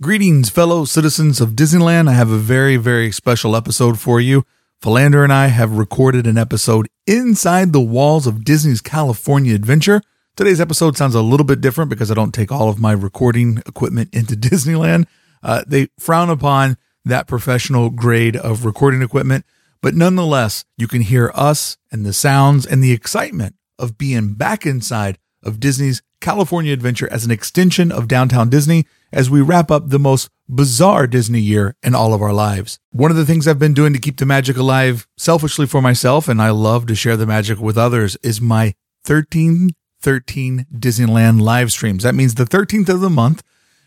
Greetings, fellow citizens of Disneyland. I have a very, very special episode for you. Philander and I have recorded an episode inside the walls of Disney's California Adventure. Today's episode sounds a little bit different because I don't take all of my recording equipment into Disneyland. Uh, they frown upon that professional grade of recording equipment, but nonetheless, you can hear us and the sounds and the excitement of being back inside of Disney's California Adventure as an extension of downtown Disney as we wrap up the most bizarre Disney year in all of our lives. One of the things I've been doing to keep the magic alive selfishly for myself, and I love to share the magic with others, is my 1313 Disneyland live streams. That means the 13th of the month,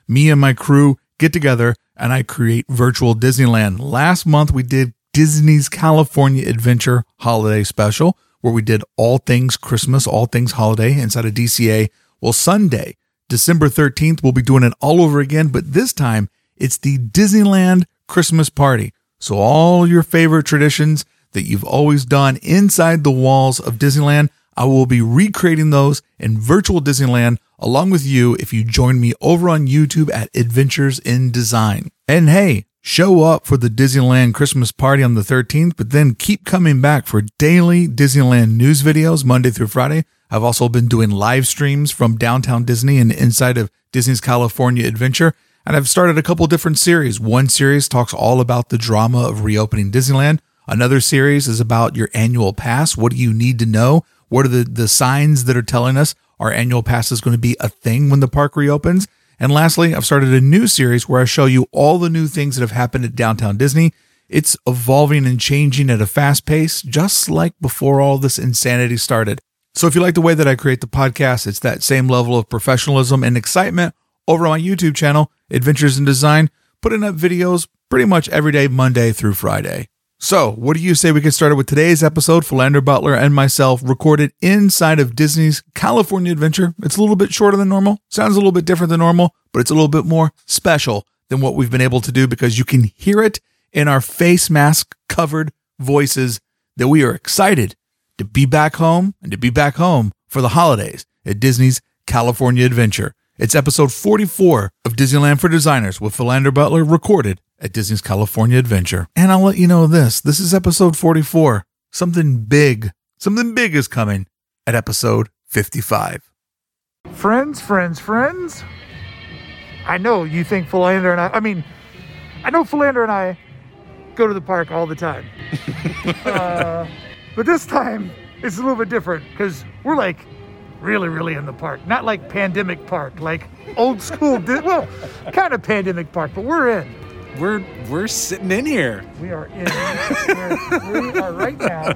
me and my crew get together and I create virtual Disneyland. Last month we did Disney's California Adventure Holiday Special, where we did all things Christmas, all things holiday inside of DCA. Well, Sunday, December 13th, we'll be doing it all over again, but this time it's the Disneyland Christmas party. So, all your favorite traditions that you've always done inside the walls of Disneyland, I will be recreating those in virtual Disneyland along with you if you join me over on YouTube at Adventures in Design. And hey, show up for the Disneyland Christmas party on the 13th, but then keep coming back for daily Disneyland news videos Monday through Friday. I've also been doing live streams from downtown Disney and inside of Disney's California Adventure. And I've started a couple different series. One series talks all about the drama of reopening Disneyland. Another series is about your annual pass. What do you need to know? What are the, the signs that are telling us our annual pass is going to be a thing when the park reopens? And lastly, I've started a new series where I show you all the new things that have happened at downtown Disney. It's evolving and changing at a fast pace, just like before all this insanity started. So if you like the way that I create the podcast, it's that same level of professionalism and excitement over on my YouTube channel, Adventures in Design, putting up videos pretty much every day, Monday through Friday. So, what do you say we get started with today's episode? Philander Butler and myself recorded inside of Disney's California Adventure. It's a little bit shorter than normal, sounds a little bit different than normal, but it's a little bit more special than what we've been able to do because you can hear it in our face mask covered voices that we are excited to be back home and to be back home for the holidays at Disney's California Adventure. It's episode 44 of Disneyland for Designers with Philander Butler recorded at Disney's California Adventure. And I'll let you know this this is episode 44. Something big, something big is coming at episode 55. Friends, friends, friends. I know you think Philander and I, I mean, I know Philander and I go to the park all the time. uh, but this time it's a little bit different because we're like really, really in the park. Not like pandemic park, like old school, di- well, kind of pandemic park, but we're in. We're we're sitting in here. We are in. We're, we are right now.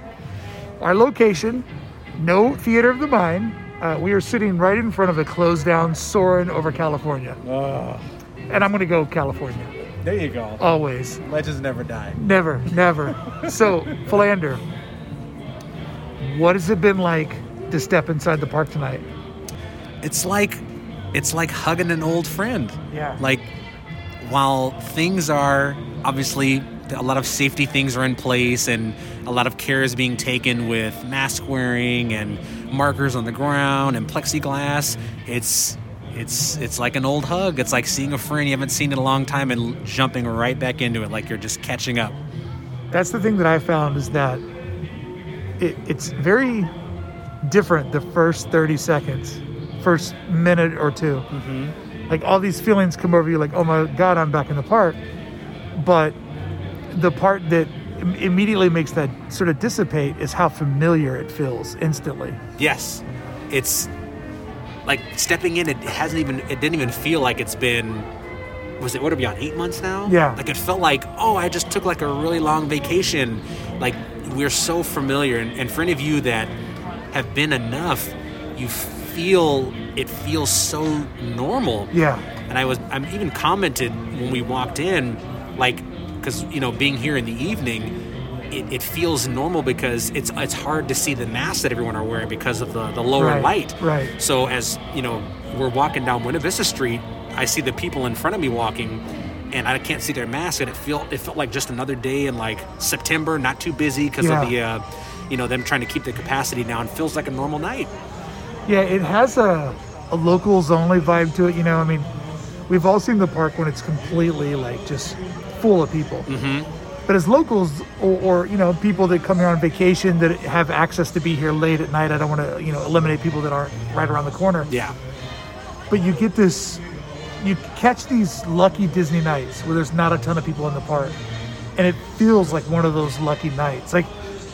Our location, no theater of the mind. Uh, we are sitting right in front of a closed down Soarin' over California. And I'm going to go California. There you go. Always. Legends never die. Never, never. So, Philander, what has it been like to step inside the park tonight? It's like it's like hugging an old friend. Yeah. Like while things are obviously a lot of safety things are in place and a lot of care is being taken with mask wearing and markers on the ground and plexiglass, it's it's it's like an old hug. It's like seeing a friend you haven't seen in a long time and jumping right back into it like you're just catching up. That's the thing that I found is that it, it's very different the first 30 seconds, first minute or 2 mm-hmm. Like all these feelings come over you, like, oh my God, I'm back in the park. But the part that immediately makes that sort of dissipate is how familiar it feels instantly. Yes. It's like stepping in, it hasn't even, it didn't even feel like it's been, was it, what are we on, eight months now? Yeah. Like it felt like, oh, I just took like a really long vacation. Like we're so familiar. And, and for any of you that have been enough, you feel, it feels so normal. Yeah. And I was, I'm even commented when we walked in, like, because you know, being here in the evening, it, it feels normal because it's it's hard to see the masks that everyone are wearing because of the the lower Right, light. right. So as you know, we're walking down Buena Vista Street, I see the people in front of me walking. And I can't see their mask, and it felt it felt like just another day in like September, not too busy because Yeah. of the, uh, you know, them trying to keep the capacity down. Feels like a normal night. Yeah, it has a, a locals only vibe to it. You know, I mean, we've all seen the park when it's completely like just full of people. Mm-hmm. But as locals or, or you know people that come here on vacation that have access to be here late at night, I don't want to you know eliminate people that aren't right around the corner. Yeah. But you get this, you catch these lucky Disney nights where there's not a ton of people in the park, and it feels like one of those lucky nights. Like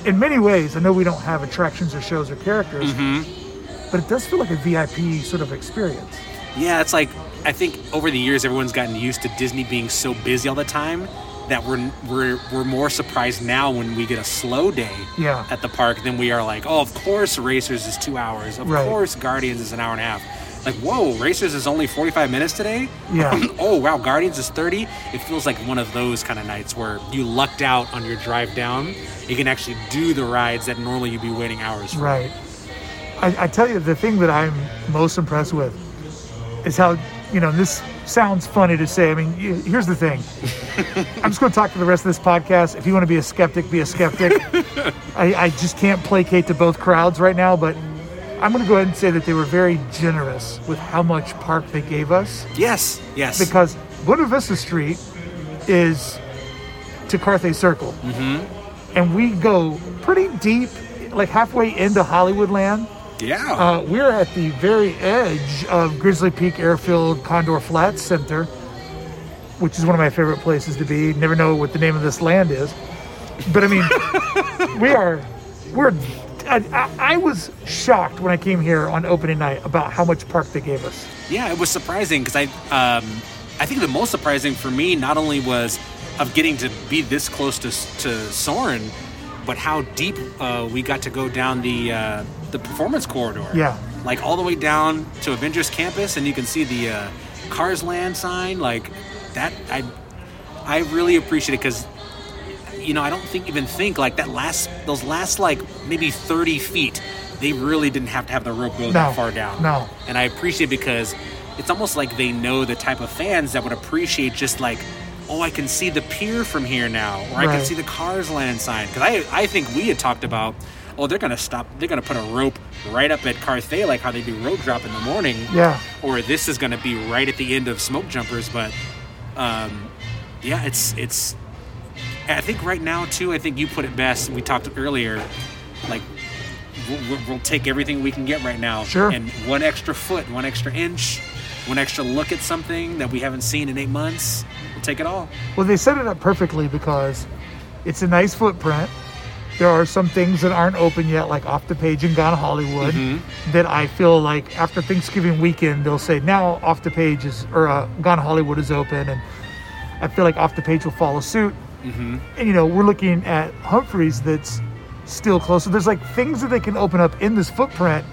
in many ways, I know we don't have attractions or shows or characters, mm-hmm. but it does feel like a VIP sort of experience. Yeah, it's like I think over the years everyone's gotten used to Disney being so busy all the time that we're we're we're more surprised now when we get a slow day Yeah. at the park than we are like, oh, of course Racers is two hours, of Right. course Guardians is an hour and a half. Like, whoa, Racers is only 45 minutes today? Yeah. oh, wow, Guardians is 30? It feels like one of those kind of nights where you lucked out on your drive down. You can actually do the rides that normally you'd be waiting hours for. Right. I, I tell you, the thing that I'm most impressed with is how, you know, this sounds funny to say. I mean, here's the thing. I'm just going to talk to the rest of this podcast. If you want to be a skeptic, be a skeptic. I, I just can't placate to both crowds right now, but I'm going to go ahead and say that they were very generous with how much park they gave us Yes, yes. because Buena Vista Street is to Carthay Circle. Mm-hmm. And we go pretty deep, like halfway into Hollywoodland. yeah. Uh, we're at the very edge of Grizzly Peak Airfield Condor Flats Center, which is one of my favorite places to be. Never know what the name of this land is. But I mean, we are, we're, I, I, was shocked when I came here on opening night about how much park they gave us. Yeah, it was surprising because I, um, I think the most surprising for me not only was of getting to be this close to to Soarin', but how deep uh, we got to go down the uh, the performance corridor. Yeah. like all the way down to Avengers Campus, and you can see the uh, Cars Land sign. Like that, I I really appreciate it because you know I don't think even think like that last those last like maybe thirty feet. They really didn't have to have the rope go No, that far down. no. And I appreciate because it's almost like they know the type of fans that would appreciate just like, oh, I can see the pier from here now, or I can see the Cars Land sign. Because I, I think we had talked about, oh, they're gonna stop, they're gonna put a rope right up at Carthay, like how they do rope drop in the morning. Yeah. Or this is gonna be right at the end of Smoke Jumpers, but, um, yeah, it's it's. I think right now too. I think you put it best. We talked earlier, like we'll, we'll, take everything we can get right now. Sure. And one extra foot, one extra inch, one extra look at something that we haven't seen in eight months. We'll take it all. Well, they set it up perfectly because it's a nice footprint. There are some things that aren't open yet, like Off the Page and Gone Hollywood, that I feel like after Thanksgiving weekend, they'll say now Off the Page is, or uh, Gone Hollywood is open. And I feel like Off the Page will follow suit. And, you know, we're looking at Humphrey's that's still close. So there's like things that they can open up in this footprint.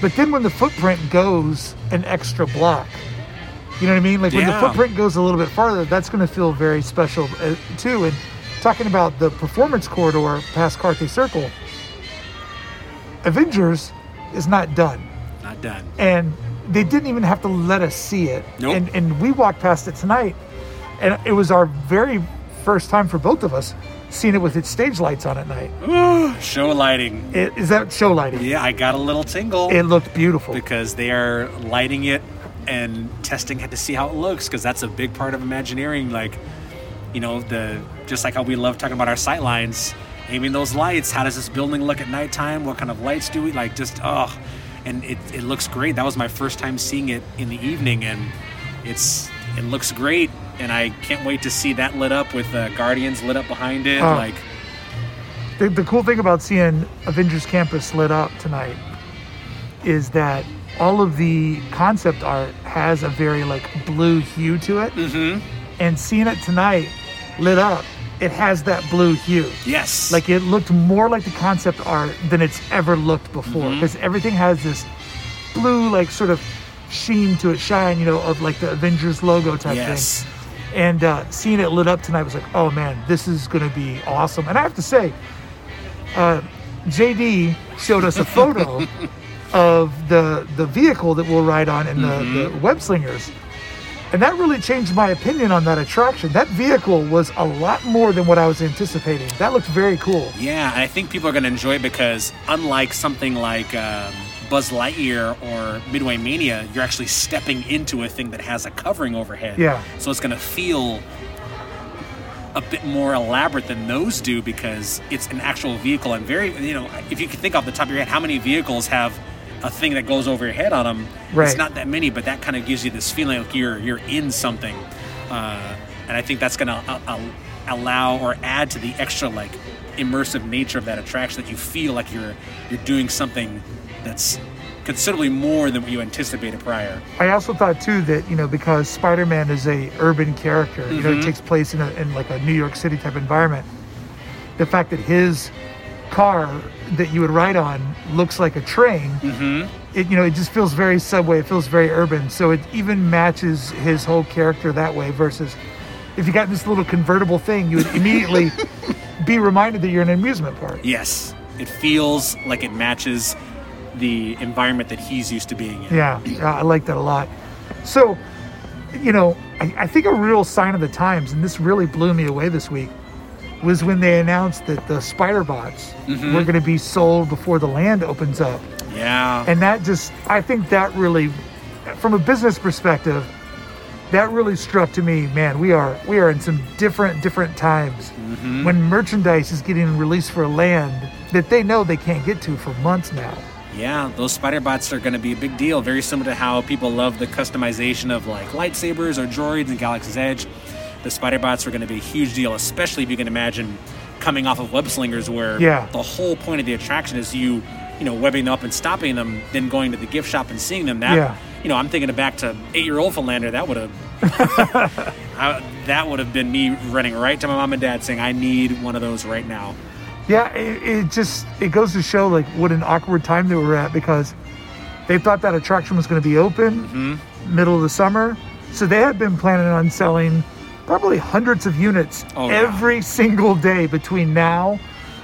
But then when the footprint goes an extra block, you know what I mean? Like when the footprint goes a little bit farther, that's going to feel very special uh, too. And talking about the performance corridor past Carthay Circle, Avengers is not done, Not done. and they didn't even have to let us see it. Nope. And and we walked past it tonight, and it was our very first time for both of us seeing it with its stage lights on at night. Show lighting. It, is that show lighting? Yeah, I got a little tingle It looked beautiful. because they are lighting it and testing it to see how it looks because that's a big part of Imagineering. Like, you know, the just like how we love talking about our sight lines, aiming those lights. How does this building look at nighttime? What kind of lights do we like? Just oh, and it, it looks great. That was my first time seeing it in the evening, and it's it looks great. And I can't wait to see that lit up with uh, Guardians lit up behind it. Oh. Like, the, the cool thing about seeing Avengers Campus lit up tonight is that all of the concept art has a very like blue hue to it. Mm-hmm. And seeing it tonight lit up, it has that blue hue. yes, Like it looked more like the concept art than it's ever looked before Mm-hmm. because everything has this blue, like sort of sheen to it, shine, you know, of like the Avengers logo type Yes. thing. And uh, seeing it lit up tonight was like, oh man, this is going to be awesome. And I have to say, uh, JD showed us a photo of the the vehicle that we'll ride on in the, the web slingers. And that really changed my opinion on that attraction. That vehicle was a lot more than what I was anticipating. That looked very cool. Yeah, and I think people are going to enjoy it because unlike something like um, Buzz Lightyear or Midway Mania, you're actually stepping into a thing that has a covering overhead. Yeah. So it's going to feel a bit more elaborate than those do because it's an actual vehicle and very, you know, if you can think off the top of your head, how many vehicles have a thing that goes over your head on them? Right. It's not that many, but that kind of gives you this feeling like you're you're in something, uh, and I think that's going to uh, uh, allow or add to the extra like immersive nature of that attraction that you feel like you're you're doing something that's considerably more than what you anticipated prior. I also thought too that you know because Spider-Man is a urban character, you know, it mm-hmm. takes place in, a, in like a New York City type environment. The fact that his car that you would ride on looks like a train, mm-hmm. it you know it just feels very subway. It feels very urban, so it even matches his whole character that way. Versus if you got this little convertible thing, you would immediately be reminded that you're in an amusement park. Yes, it feels like it matches the environment that he's used to being in. Yeah, yeah, I like that a lot. So, you know, I, I think a real sign of the times, and this really blew me away this week, was when they announced that the spider bots Mm-hmm. were going to be sold before the land opens up. Yeah. And that just, I think that really, from a business perspective, that really struck to me, man, we are we are in some different different times Mm-hmm. when merchandise is getting released for land that they know they can't get to for months now. Yeah, those spider bots are going to be a big deal. Very similar to how people love the customization of like lightsabers or droids in Galaxy's Edge. The spider bots are going to be a huge deal, especially if you can imagine coming off of web slingers, where Yeah. the whole point of the attraction is you, you know, webbing them up and stopping them, then going to the gift shop and seeing them. That, Yeah. you know, I'm thinking back to eight-year-old Philander. That would have. That would have been me running right to my mom and dad saying, "I need one of those right now." Yeah, it, it just it goes to show like what an awkward time they were at because they thought that attraction was going to be open Mm-hmm. middle of the summer, so they had been planning on selling probably hundreds of units Oh, every single day between now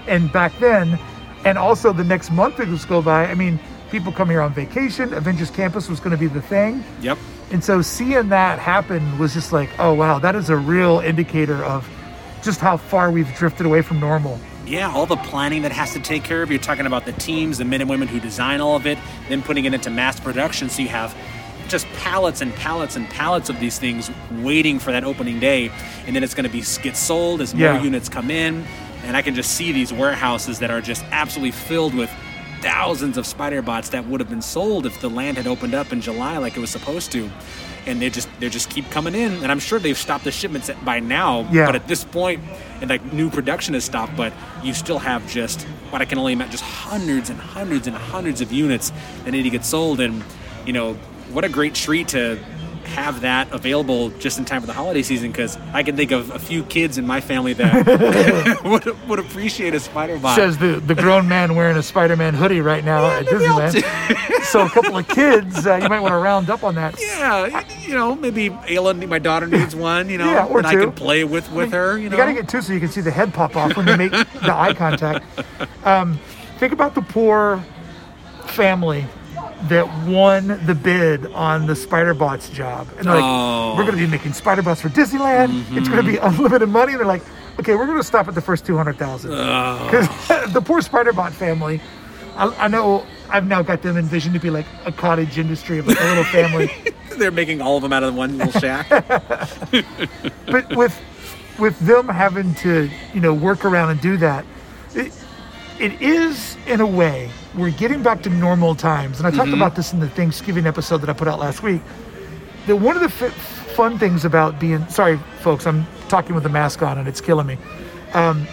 and back then, and also the next month that was go by. I mean, people come here on vacation. Avengers Campus was going to be the thing. Yep. And so seeing that happen was just like, oh wow, that is a real indicator of just how far we've drifted away from normal. Yeah, all the planning that has to take care of. You're talking about the teams, the men and women who design all of it, then putting it into mass production. So you have just pallets and pallets and pallets of these things waiting for that opening day, and then it's going to be get sold as more Yeah. units come in. And I can just see these warehouses that are just absolutely filled with thousands of spider bots that would have been sold if the land had opened up in July like it was supposed to. And they just they just keep coming in, and I'm sure they've stopped the shipments by now. Yeah. But at this point, and like new production has stopped, but you still have just what I can only imagine, just hundreds and hundreds and hundreds of units that need to get sold. And you know, what a great treat to have that available just in time for the holiday season. Because I can think of a few kids in my family that would would appreciate a spider bot. Says the, the grown man wearing a Spider-Man hoodie right now at Disneyland. so a couple of kids, uh, you might want to round up on that. yeah, you know, maybe Ayla, my daughter needs one. You know, Yeah, or and I two. can play with with her. You know, You got to get two so you can see the head pop off when they make the eye contact. Um, think about the poor family that won the bid on the Spider Bots job. And they're like, Oh. we're going to be making Spider Bots for Disneyland. It's going to be mm-hmm. unlimited money. And they're like, okay, we're going to stop at the first 200,000. Because the poor Spider Bot family, I, I know I've now got them envisioned to be like a cottage industry of like a little family. they're making all of them out of one little shack. but with with them having to you know work around and do that it, it is in a way we're getting back to normal times and i talked about this in the thanksgiving episode that i put out last week that one of the f- fun things about being sorry folks i'm talking with a mask on and it's killing me um,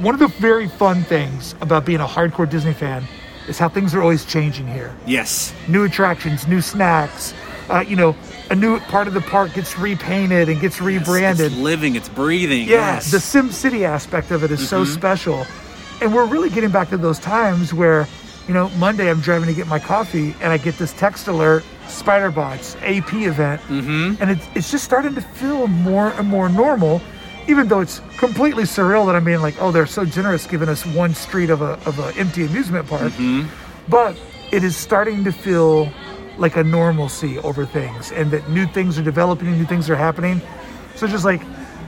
one of the very fun things about being a hardcore disney fan is how things are always changing here yes. new attractions, new snacks. Uh, you know, a new part of the park gets repainted and gets rebranded. It's living, it's breathing. yeah, yes. the Sim City aspect of it is so special, and we're really getting back to those times where, you know, Monday I'm driving to get my coffee and I get this text alert: Spider Bots AP event, mm-hmm. and it's it's just starting to feel more and more normal. Even though it's completely surreal that I'm being like, oh, they're so generous giving us one street of a of an empty amusement park, but it is starting to feel like a normalcy over things and that new things are developing and new things are happening so just like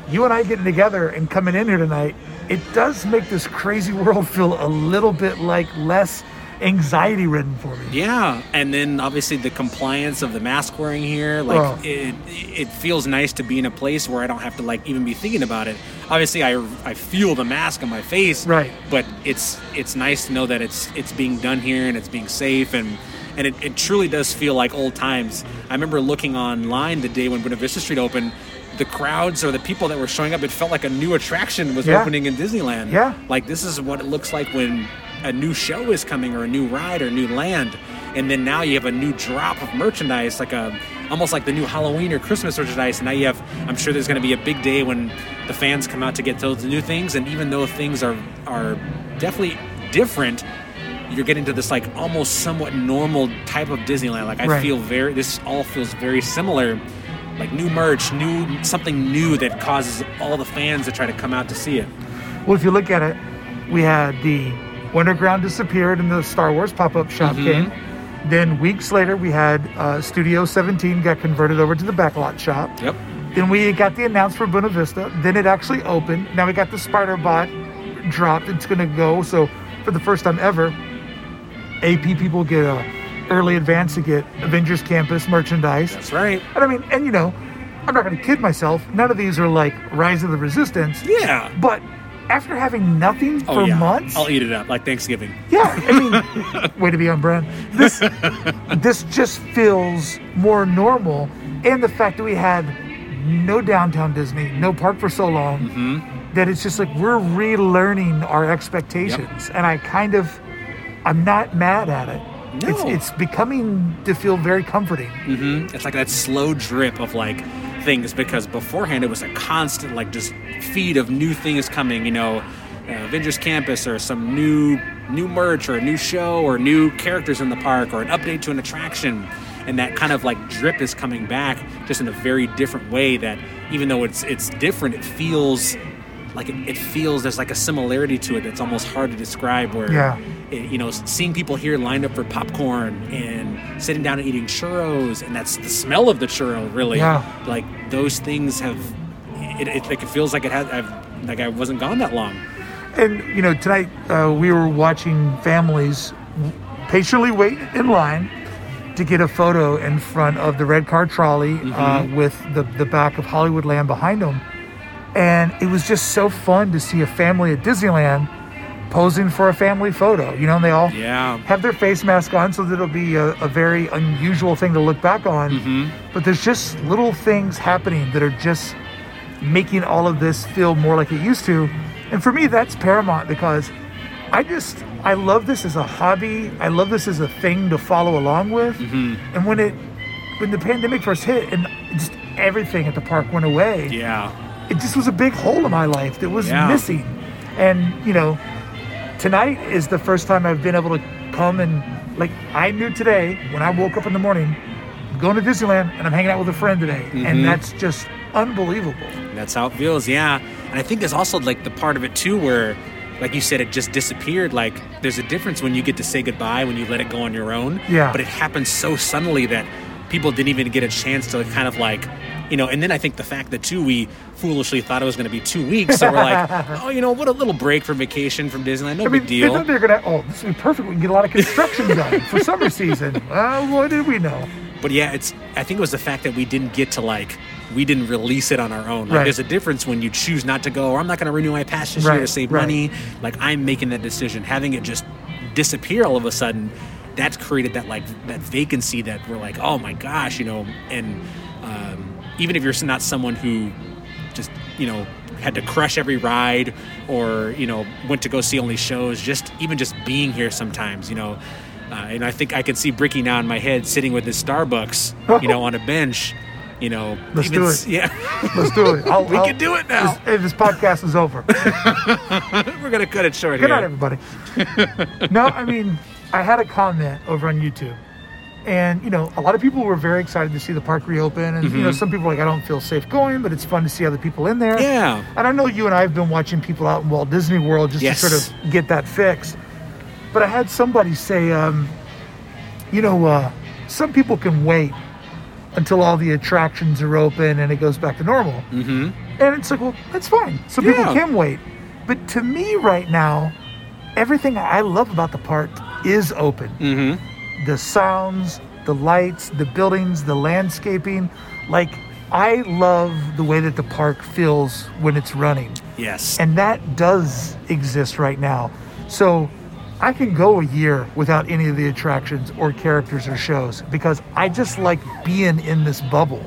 you and i getting together and coming in here tonight it does make this crazy world feel a little bit like less anxiety ridden for me. Yeah, and then obviously the compliance of the mask wearing here, like Oh. it, it feels nice to be in a place where I don't have to like even be thinking about it. Obviously, I, I feel the mask on my face, Right. But it's it's nice to know that it's it's being done here and it's being safe and and it, it truly does feel like old times. I remember looking online the day when Buena Vista Street opened. The crowds or the people that were showing up, it felt like a new attraction was Yeah. opening in Disneyland. Yeah. Like this is what it looks like when a new show is coming or a new ride or new land. And then now you have a new drop of merchandise, like a almost like the new Halloween or Christmas merchandise. And now you have I'm sure there's gonna be a big day when the fans come out to get those new things. And even though things are are definitely different, you're getting to this like almost somewhat normal type of Disneyland. Like I Right. feel very this all feels very similar. Like new merch, new something new that causes all the fans to try to come out to see it. Well, if you look at it, we had the Wonderground disappeared and the Star Wars pop up shop Mm-hmm. came. Then weeks later, we had uh, Studio 17 got converted over to the backlot shop. Yep. Then we got the announcement for Buena Vista. Then it actually opened. Now we got the Spider Bot dropped. It's going to go. So for the first time ever, AP people get a early advance to get Avengers Campus merchandise. That's right. And I mean, and you know, I'm not going to kid myself. None of these are like Rise of the Resistance. Yeah. But after having nothing Oh, for yeah. months, I'll eat it up like Thanksgiving. yeah, I mean, way to be on brand. This this just feels more normal, and the fact that we had no downtown Disney, no park for so long, Mm-hmm. that it's just like we're relearning our expectations, and I kind of, I'm not mad at it. It's No. it's becoming to feel very comforting. hmm It's like that slow drip of like things because beforehand it was a constant like just feed of new things coming. You know, uh, Avengers Campus or some new new merch or a new show or new characters in the park or an update to an attraction. And that kind of like drip is coming back just in a very different way. That even though it's it's different, it feels like it, it feels there's like a similarity to it that's almost hard to describe. Where Yeah. it- you know, seeing people here lined up for popcorn and sitting down and eating churros, and that's the smell of the churro, really. Yeah. Like those things have, it, it like it feels like it has. I've like I wasn't gone that long. And you know, tonight uh, we were watching families patiently wait in line to get a photo in front of the red car trolley uh, with the the back of Hollywood Land behind them, and it was just so fun to see a family at Disneyland posing for a family photo. You know, and they all Yeah. have their face mask on, so that it'll be a, a very unusual thing to look back on. Mm-hmm. But there's just little things happening that are just making all of this feel more like it used to. And for me, that's paramount because I just I love this as a hobby. I love this as a thing to follow along with. Mm-hmm. And when it when the pandemic first hit and just everything at the park went away, Yeah. It just was a big hole in my life that was Yeah. missing. And you know, tonight is the first time I've been able to come and like I knew today when I woke up in the morning, I'm going to Disneyland and I'm hanging out with a friend today, Mm-hmm. and that's just unbelievable. That's how it feels, yeah. And I think there's also like the part of it too where, like you said, it just disappeared. Like there's a difference when you get to say goodbye when you let it go on your own. Yeah. But it happens so suddenly that people didn't even get a chance to kind of like, you know. And then I think the fact that too we foolishly thought it was going to be two weeks, so we're like, oh, you know, what a little break from vacation from Disneyland, no I mean, big they deal. thought they were gonna. Oh, this would be perfect. We can get a lot of construction done for summer season. Well, what did we know? But yeah, it's. I think it was the fact that we didn't get to like. We didn't release it on our own. Like, Right. There's a difference when you choose not to go, or I'm not going to renew my pass this Right, year to save right. money. Like I'm making that decision. Having it just disappear all of a sudden, that's created that like that vacancy that we're like, oh my gosh, you know. And even if you're not someone who just you know had to crush every ride or you know went to go see only shows just even just being here sometimes you know uh, and i think i could see bricky now in my head sitting with his starbucks you know on a bench you know Let's even do it. yeah Let's do it. I'll, We I'll- can do it now. This, this podcast is over. we're gonna cut it short Good here night, everybody. no, I mean, I had a comment over on YouTube, and you know, a lot of people were very excited to see the park reopen, and you know, some people were like, I don't feel safe going, but it's fun to see other people in there. Mm-hmm. yeah And I know you and I have been watching people out in Walt Disney World just Yes. to sort of get that fixed. But I had somebody say, um, you know, uh, some people can wait until all the attractions are open and it goes back to normal. mm-hmm And it's like, well, that's fine. Some people Yeah. can wait. But to me, right now, everything I love about the park is open. Mm-hmm. The sounds, the lights, the buildings, the landscaping. Like, I love the way that the park feels when it's running. Yes. And that does exist right now. So I can go a year without any of the attractions or characters or shows because I just like being in this bubble.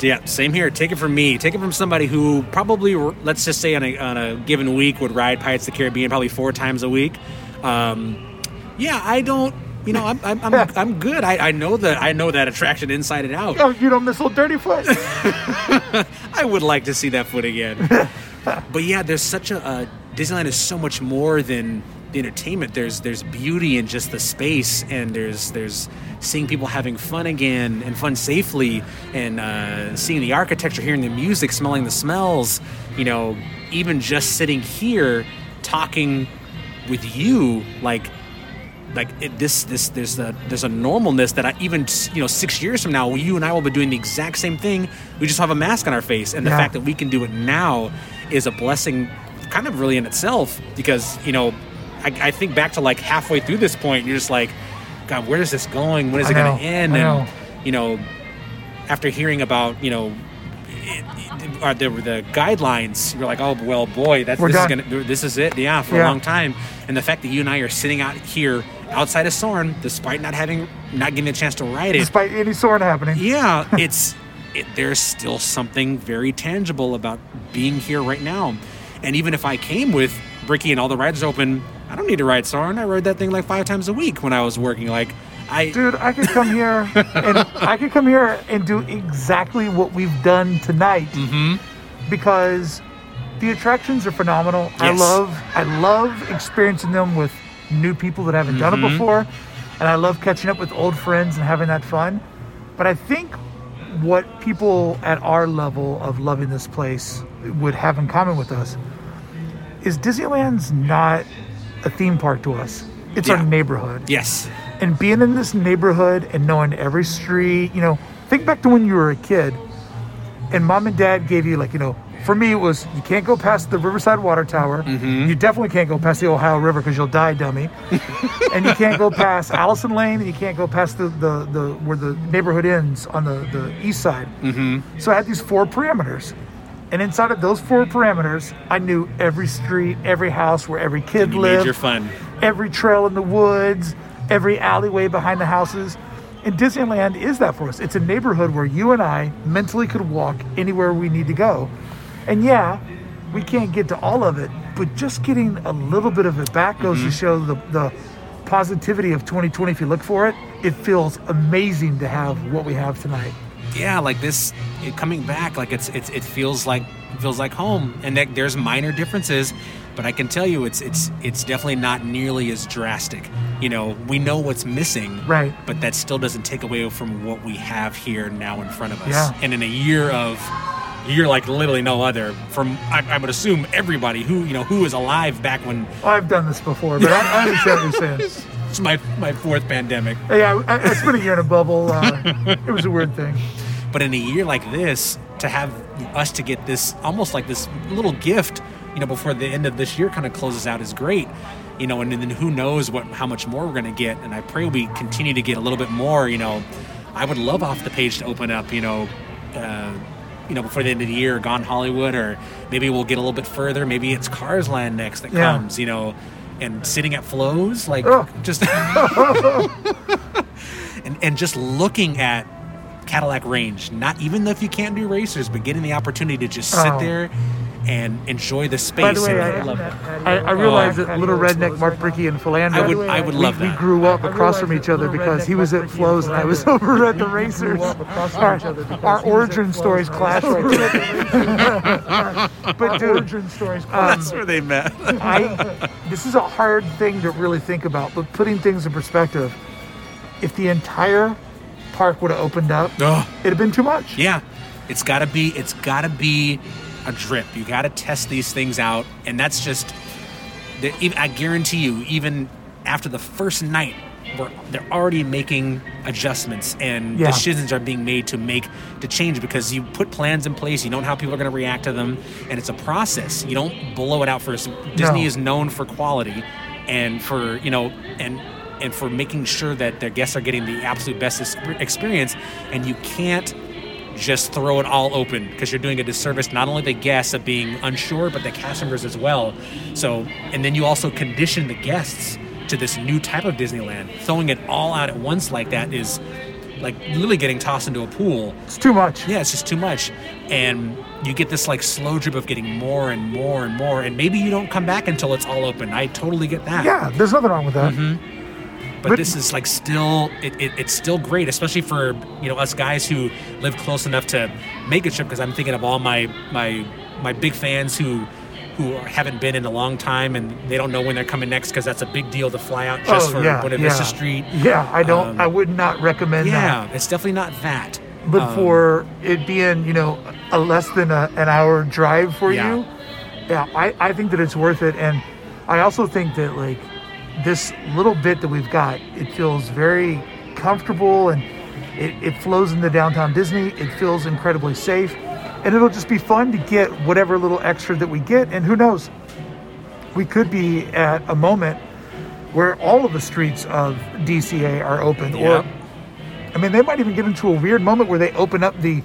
Yeah, same here. Take it from me. Take it from somebody who probably, let's just say, on a, on a given week would ride Pirates of the Caribbean probably four times a week. Um, yeah, I don't. You know, I'm I'm, I'm, I'm good. I, I know that I know that attraction inside and out. Oh, you don't miss old Dirty Foot. I would like to see that foot again. but yeah, there's such a uh, Disneyland is so much more than the entertainment. There's there's beauty in just the space, and there's there's seeing people having fun again and fun safely, and uh, seeing the architecture, hearing the music, smelling the smells. You know, even just sitting here talking with you, like like it, this this there's a there's a normalness that I even you know six years from now you and I will be doing the exact same thing. We just have a mask on our face and the Yeah. fact that we can do it now is a blessing kind of really in itself because you know I, I think back to like halfway through this point point, you're just like God where is this going? When is I it going to end? And you know after hearing about you know it, it, are the, the guidelines you're like oh well boy that's We're this is gonna this is it. Yeah for Yeah. a long time. And the fact that you and I are sitting out here outside of Soarin' despite not having not getting a chance to ride it. Despite any sword happening. yeah it's it, there's still something very tangible about being here right now. And even if I came with Bricky and all the rides open I don't need to ride Soarin'. I rode that thing like five times a week when I was working. Like I Dude, I could come here and I could come here and do exactly what we've done tonight Mhm. because the attractions are phenomenal. I love I love experiencing them with new people that haven't done it Mhm. before. And I love catching up with old friends and having that fun. But I think what people at our level of loving this place would have in common with us is Disneyland's not a theme park to us. It's Yeah. our neighborhood yes and being in this neighborhood and knowing every street, you know, think back to when you were a kid and mom and dad gave you, like, you know, for me, it was you can't go past the Riverside Water Tower. You definitely can't go past the Ohio River because you'll die, dummy. and you can't go past Allison Lane and you can't go past the, the, the where the neighborhood ends on the, the east side. mm-hmm. So I had these four parameters. And inside of those four parameters, I knew every street, every house where every kid you lived made your fun every trail in the woods, every alleyway behind the houses. And Disneyland is that for us. It's a neighborhood where you and I mentally could walk anywhere we need to go. And yeah, we can't get to all of it, but just getting a little bit of it back goes to mm-hmm. show the, the positivity of 2020. If you look for it, it feels amazing to have what we have tonight. yeah, like this coming back, like it's it's it feels like it feels like home, and that there's minor differences, but I can tell you it's it's it's definitely not nearly as drastic. You know, we know what's missing, Right. But that still doesn't take away from what we have here now in front of us. Yeah. And in a year of you're like literally no other from I, I would assume everybody who you know who was alive back when I've done this before, but I, I understand what you're saying. it's my my fourth pandemic. Yeah, I, I spent a year in a bubble. Uh, it was a weird thing. But in a year like this, to have us to get this almost like this little gift, you know, before the end of this year kind of closes out is great. You know, and then who knows what how much more we're going to get. And I pray we continue to get a little bit more. You know, I would love off the page to open up. You know. Uh, you know, before the end of the year, Gone Hollywood, or maybe we'll get a little bit further. Maybe it's Cars Land next that Yeah. comes. You know, and sitting at Flo's, like Ugh. just and and just looking at Cadillac Range, not even if you can't do racers, but getting the opportunity to just sit Oh. there and enjoy the space. By the way, and I, love it. I, I realize that little redneck Mark Bricky and Philander. I would- I would we, love we that. grew up across from each other because he was at Flo's and I was over at the Racers. Our, our origin stories clash right there. but dude, origin stories um, That's where they met. I this is a hard thing to really think about, but putting things in perspective, if the entire park would have opened up, Ugh. it'd have been too much. Yeah, it's got to be. It's got to be a drip. You got to test these things out, and that's just. I guarantee you, even after the first night, we're, they're already making adjustments, and Yeah. decisions are being made to make to change because you put plans in place. You don't know how people are going to react to them, and it's a process. You don't blow it out first. Disney No. is known for quality. and for you know and and for making sure that their guests are getting the absolute best experience and you can't just throw it all open because you're doing a disservice not only the guests of being unsure but the cast members as well so and then you also condition the guests to this new type of disneyland throwing it all out at once like that is like literally getting tossed into a pool It's too much. yeah, it's just too much. And you get this like slow drip of getting more and more and more. And maybe you don't come back until it's all open. I totally get that. Yeah, there's nothing wrong with that. Mm-hmm. But, this is like still, it, it, it's still great, especially for, you know, us guys who live close enough to make a trip. Cause I'm thinking of all my, my, my big fans who, who haven't been in a long time and they don't know when they're coming next because that's a big deal to fly out just oh, for yeah, Buena yeah. Vista Street. Yeah, I don't. Um, I would not recommend that. Yeah, it's definitely not that. But Um, for it being, you know, a less than a, an hour drive for Yeah. you, yeah, I, I think that it's worth it. And I also think that like this little bit that we've got, it feels very comfortable and it, it flows into downtown Disney. It feels incredibly safe. And it'll just be fun to get whatever little extra that we get. And who knows, we could be at a moment where all of the streets of DCA are open Yeah. or I mean, they might even get into a weird moment where they open up the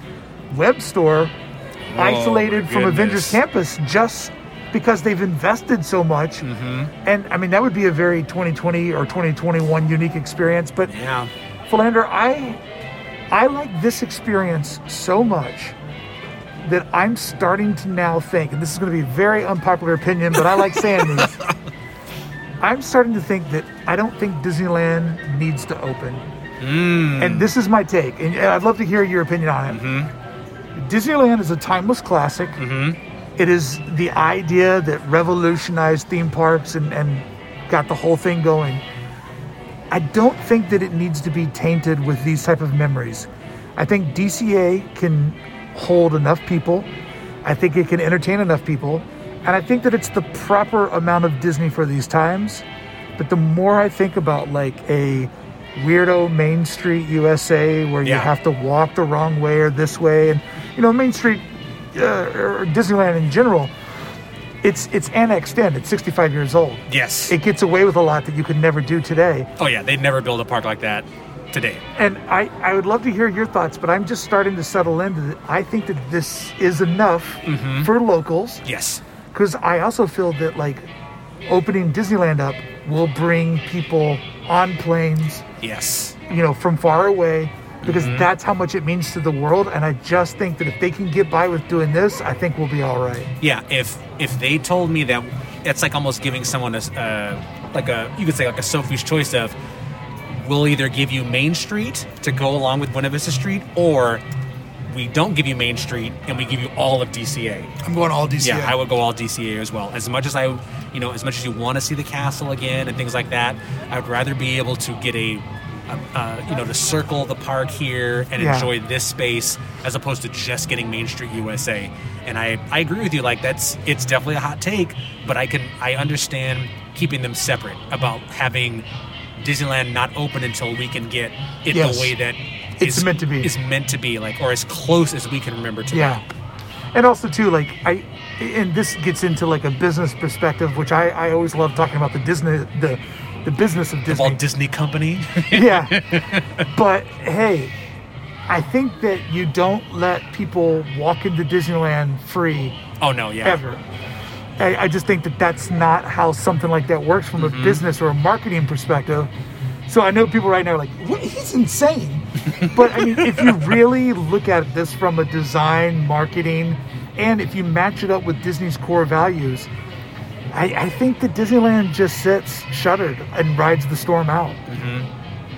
web store oh, isolated from Avengers. Campus just because they've invested so much. Mm-hmm. And I mean, that would be a very 2020 or 2021 unique experience. But yeah. Philander, I I like this experience so much that I'm starting to now think, and this is going to be a very unpopular opinion, but I like saying these. I'm starting to think that I don't think Disneyland needs to open. Mm. And this is my take, and I'd love to hear your opinion on it. Mm-hmm. Disneyland is a timeless classic. Mm-hmm. It is the idea that revolutionized theme parks and, and got the whole thing going. I don't think that it needs to be tainted with these type of memories. I think DCA can hold enough people. I think it can entertain enough people. And I think that it's the proper amount of Disney for these times. But the more I think about like a weirdo Main Street USA where you have to walk the wrong way or this way and you know Main Street uh, or Disneyland in general it's it's annexed in it's 65 years old Yes. it gets away with a lot that you could never do today oh yeah, they'd never build a park like that today. and I, I would love to hear your thoughts, but I'm just starting to settle into that. I think that this is enough for locals Yes. because I also feel that like opening Disneyland up will bring people on planes, Yes. you know, from far away because that's how much it means to the world. And I just think that if they can get by with doing this, I think we'll be all right. Yeah. If if they told me that, it's like almost giving someone a uh, like a you could say like a Sophie's choice of, we'll either give you Main Street to go along with Buena Vista Street, or we don't give you Main Street and we give you all of DCA. I'm going all DCA. Yeah, I would go all DCA as well. As much as I, you know, as much as you want to see the castle again and things like that, I would rather be able to get a uh, you know, to circle the park here and Yeah. enjoy this space as opposed to just getting Main Street USA. And I, I agree with you. Like that's, it's definitely a hot take, but I can, I understand keeping them separate about having Disneyland not open until we can get it Yes. the way that It's is- meant to be. is meant to be, like, or as close as we can remember to. Yeah. And also too, like I, and this gets into like a business perspective, which I, I always love talking about the Disney, the, the business of The Disney. Walt Disney Company. yeah. But hey, I think that you don't let people walk into Disneyland free oh no, yeah. ever. I, I just think that that's not how something like that works from Mm-hmm. a business or a marketing perspective. So I know people right now are like, what? he's insane. but I mean, if you really look at this from a design, marketing, and if you match it up with Disney's core values, I, I think that Disneyland just sits shuttered and rides the storm out.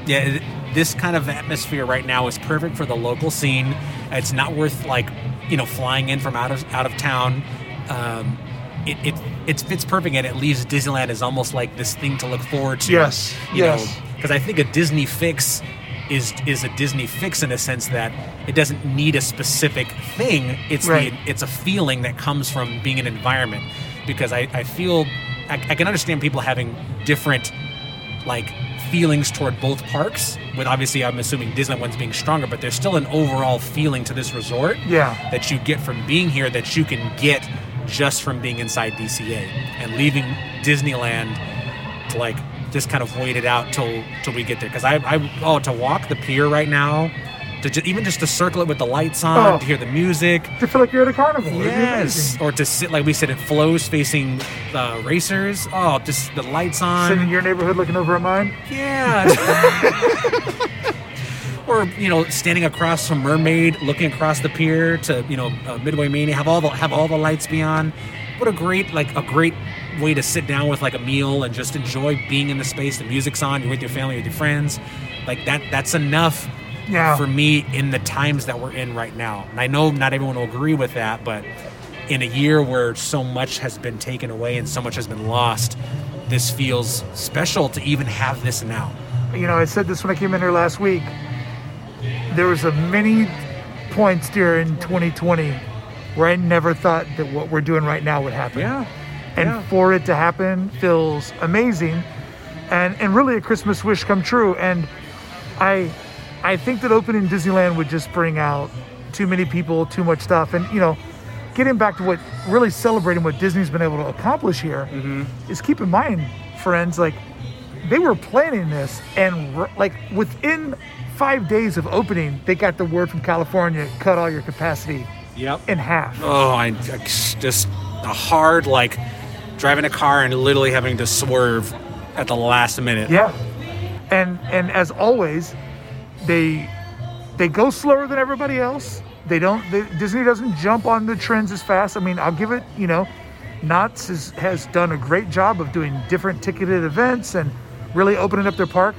yeah, it- this kind of atmosphere right now is perfect for the local scene. It's not worth like you know flying in from out of out of town. Um, it, it it fits perfect, and it leaves Disneyland as almost like this thing to look forward to. Yes, you yes. because I think a Disney fix is is a Disney fix in a sense that it doesn't need a specific thing. It's Right. the it's a feeling that comes from being an environment. Because I, I feel I, I can understand people having different like feelings toward both parks. With obviously, I'm assuming Disneyland one's being stronger, but there's still an overall feeling to this resort Yeah. that you get from being here that you can get just from being inside DCA and leaving Disneyland to like just kind of wait it out till till we get there because I, I oh to walk the pier right now to ju- even just to circle it with the lights on Oh. to hear the music To feel like you're at a carnival. Yes or to sit like we said it Flo's facing the racers oh just the lights on Sitting in your neighborhood looking over at mine. yeah. or you know, standing across from Mermaid, looking across the pier to you know uh, Midway Mania, have all the have all the lights be on. What a great like a great way to sit down with like a meal and just enjoy being in the space. The music's on, you're with your family, with your friends. Like that. That's enough Yeah. for me in the times that we're in right now. And I know not everyone will agree with that, but in a year where so much has been taken away and so much has been lost, this feels special to even have this now. you know, I said this when I came in here last week. There was a many points during 2020 where I never thought that what we're doing right now would happen. Yeah. And yeah. for it to happen feels amazing and and really a Christmas wish come true. And I I think that opening Disneyland would just bring out too many people, too much stuff. And you know, getting back to what really celebrating what Disney's been able to accomplish here mm-hmm. is keep in mind, friends, like they were planning this and like within five days of opening, they got the word from California, cut all your capacity Yep. in half. Oh, I I just a hard like driving a car and literally having to swerve at the last minute. Yeah. And and as always, they they go slower than everybody else. They don't they, Disney doesn't jump on the trends as fast. I mean, I'll give it, you know, Knott's has, has done a great job of doing different ticketed events and really opening up their park.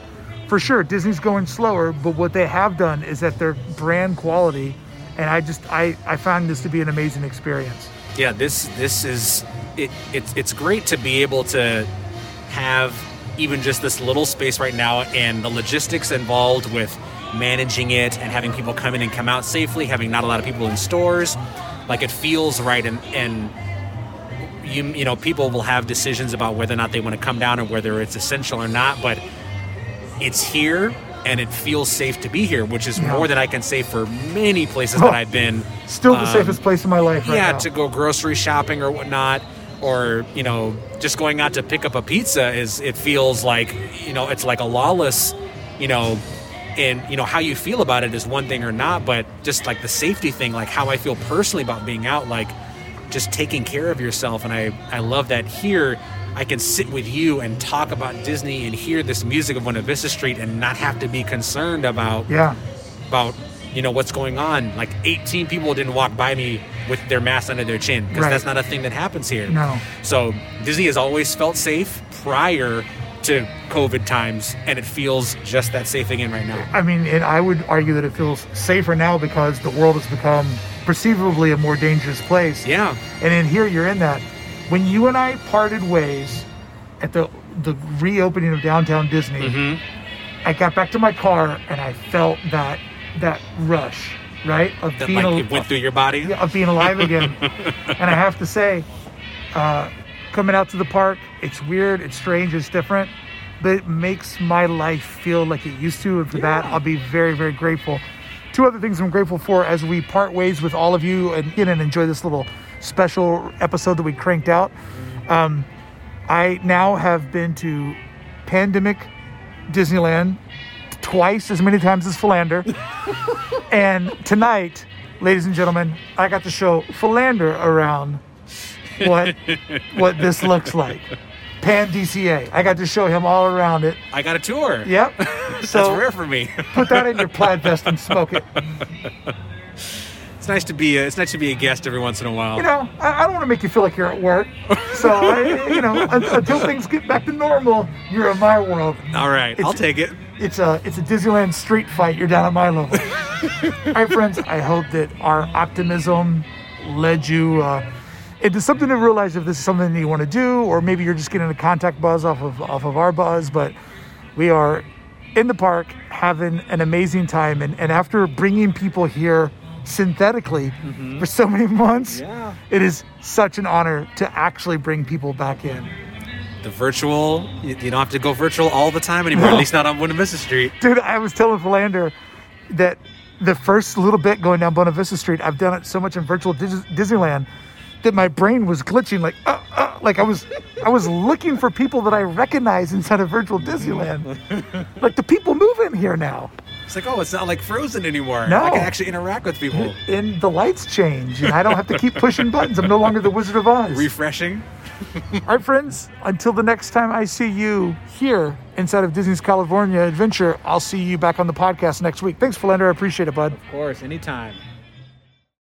For sure, Disney's going slower, but what they have done is that their brand quality and I just I I found this to be an amazing experience. yeah this this is it, it's it's great to be able to have even just this little space right now and the logistics involved with managing it and having people come in and come out safely having not a lot of people in stores like it feels right and and you you know people will have decisions about whether or not they want to come down or whether it's essential or not but it's here and it feels safe to be here which is Yeah. more than i can say for many places that i've been Still the Um, safest place in my life right yeah, now. to go grocery shopping or whatnot, or you know, just going out to pick up a pizza is it feels like you know it's like a lawless, you know, and you know how you feel about it is one thing or not, but just like the safety thing, like how I feel personally about being out, like just taking care of yourself, and I I love that here. I can sit with you and talk about Disney and hear this music of Buena Vista Street and not have to be concerned about yeah. about you know what's going on. Like 18 people didn't walk by me with their mask under their chin because Right. that's not a thing that happens here. No. So Disney has always felt safe prior to COVID times, and it feels just that safe again right now. I mean, and I would argue that it feels safer now because the world has become perceivably a more dangerous place. Yeah. And in here, you're in that. When you and I parted ways at the the reopening of downtown Disney, Mm-hmm. I got back to my car and I felt that that rush, right, of That being like al- it went through your body. of being alive again. and I have to say, uh, coming out to the park, it's weird, it's strange, it's different, but it makes my life feel like it used to. And for that, I'll be very, very grateful. Two other things I'm grateful for as we part ways with all of you and, get and enjoy this little special episode that we cranked out. Um, I now have been to Pandemic Disneyland twice as many times as Philander. and tonight, ladies and gentlemen, I got to show Philander around what what this looks like. Pan DCA. I got to show him all around it. I got a tour. Yep. That's So rare for me. put that in your plaid vest and smoke it. it's nice to be a, it's nice to be a guest every once in a while. You know, I, I don't want to make you feel like you're at work. So, I, you know, until things get back to normal, you're in my world. All right, I'll take it. It's a it's a Disneyland street fight. You're down at my level. All right, friends. I hope that our optimism led you uh, into something to realize if this is something that you want to do, or maybe you're just getting a contact buzz off of off of our buzz. But we are in the park having an amazing time, and, and after bringing people here synthetically mm-hmm. for so many months, Yeah. it is such an honor to actually bring people back in. The virtual, you, you don't have to go virtual all the time anymore. At least not on Buena Vista Street. Dude, I was telling Philander that the first little bit going down Buena Vista Street, I've done it so much in virtual Dis- Disneyland that my brain was glitching, like, uh, uh, like I was, I was looking for people that I recognize inside of virtual Disneyland. like the people move in here now, It's like, oh, it's not like Frozen anymore. No. I can actually interact with people. and the lights change, and I don't have to keep pushing buttons. I'm no longer the Wizard of Oz. Refreshing. All right, friends, until the next time I see you here inside of Disney's California Adventure, I'll see you back on the podcast next week. Thanks, Philander. I appreciate it, bud. Of course, anytime.